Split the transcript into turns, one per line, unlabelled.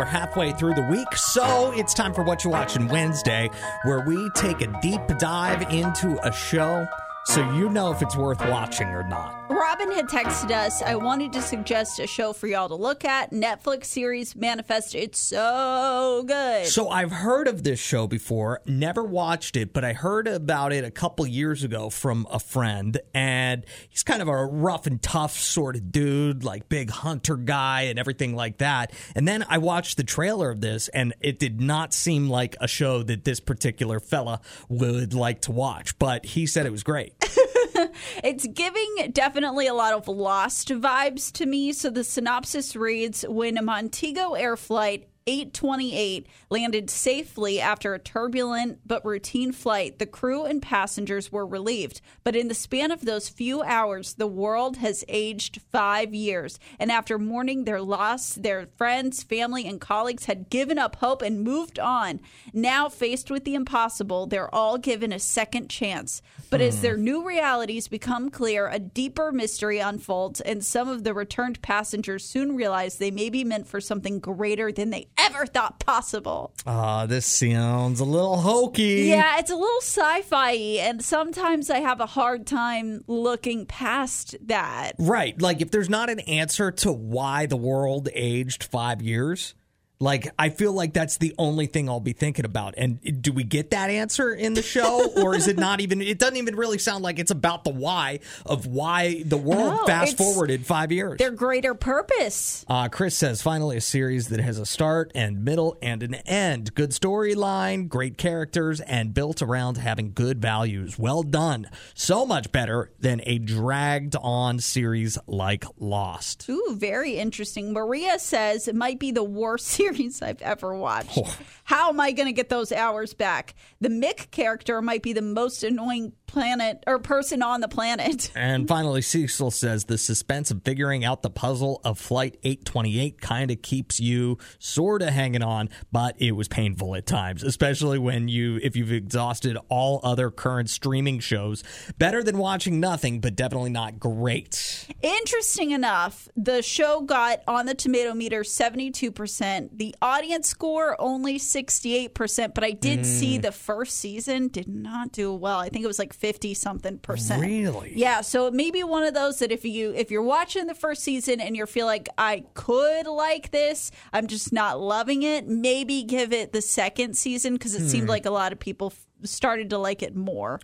we're halfway through the week, so it's time for What You Watching Wednesday, where we take a deep dive into a show so you know if it's worth watching or not.
Robyn had texted us. I wanted to suggest a show for y'all to look at. Netflix series Manifest. It's so good.
So I've heard of this show before, never watched it, but I heard about it a couple years ago from a friend, and he's kind of a rough and tough sort of dude, like big hunter guy and everything like that. And then I watched the trailer of this, and it did not seem like a show that this particular fella would like to watch, but he said it was great.
It's giving definitely a lot of lost vibes to me. So the synopsis reads When Montego Air Flight 828 landed safely after a turbulent but routine flight, the crew and passengers were relieved. But in the span of those few hours, the world has aged five years. And after mourning their loss, their friends, family, and colleagues had given up hope and moved on. Now, faced with the impossible, they're all given a second chance. But as hmm. their new realities become clear, a deeper mystery unfolds, and some of the returned passengers soon realize they may be meant for something greater than they ever thought possible.
Ah, this sounds a little hokey.
Yeah, it's a little sci fi and sometimes I have a hard time looking past that.
Right. Like if there's not an answer to why the world aged five years, like I feel like that's the only thing I'll be thinking about. And do we get that answer in the show, or is it not even? It doesn't even really sound like it's about the why of why the world
No,
fast forwarded five years.
Their greater purpose.
Uh, Chris says, finally, a series that has a start and middle and an end. Good storyline, great characters, and built around having good values. Well done. So much better than a dragged on series like Lost.
Ooh, very interesting. Maria says it might be the worst series I've ever watched.
Oh.
How am I going to get those hours back? The Mick character might be the most annoying planet or person on the planet.
And finally, Cecil says the suspense of figuring out the puzzle of Flight 828 kind of keeps you sort of hanging on, but it was painful at times, especially when you, if you've exhausted all other current streaming shows. Better than watching nothing, but definitely not great.
Interesting enough, the show got on the tomato meter 72%. The audience score only 68%, but I did see
Mm.
the first season did not do well. I think it was like 50 something percent.
Really?
Yeah, so it may be one of those that if you if you're watching the first season and you feel like I could like this, I'm just not loving it, maybe give it the second season because it
Hmm.
seemed like a lot of people started to like it more.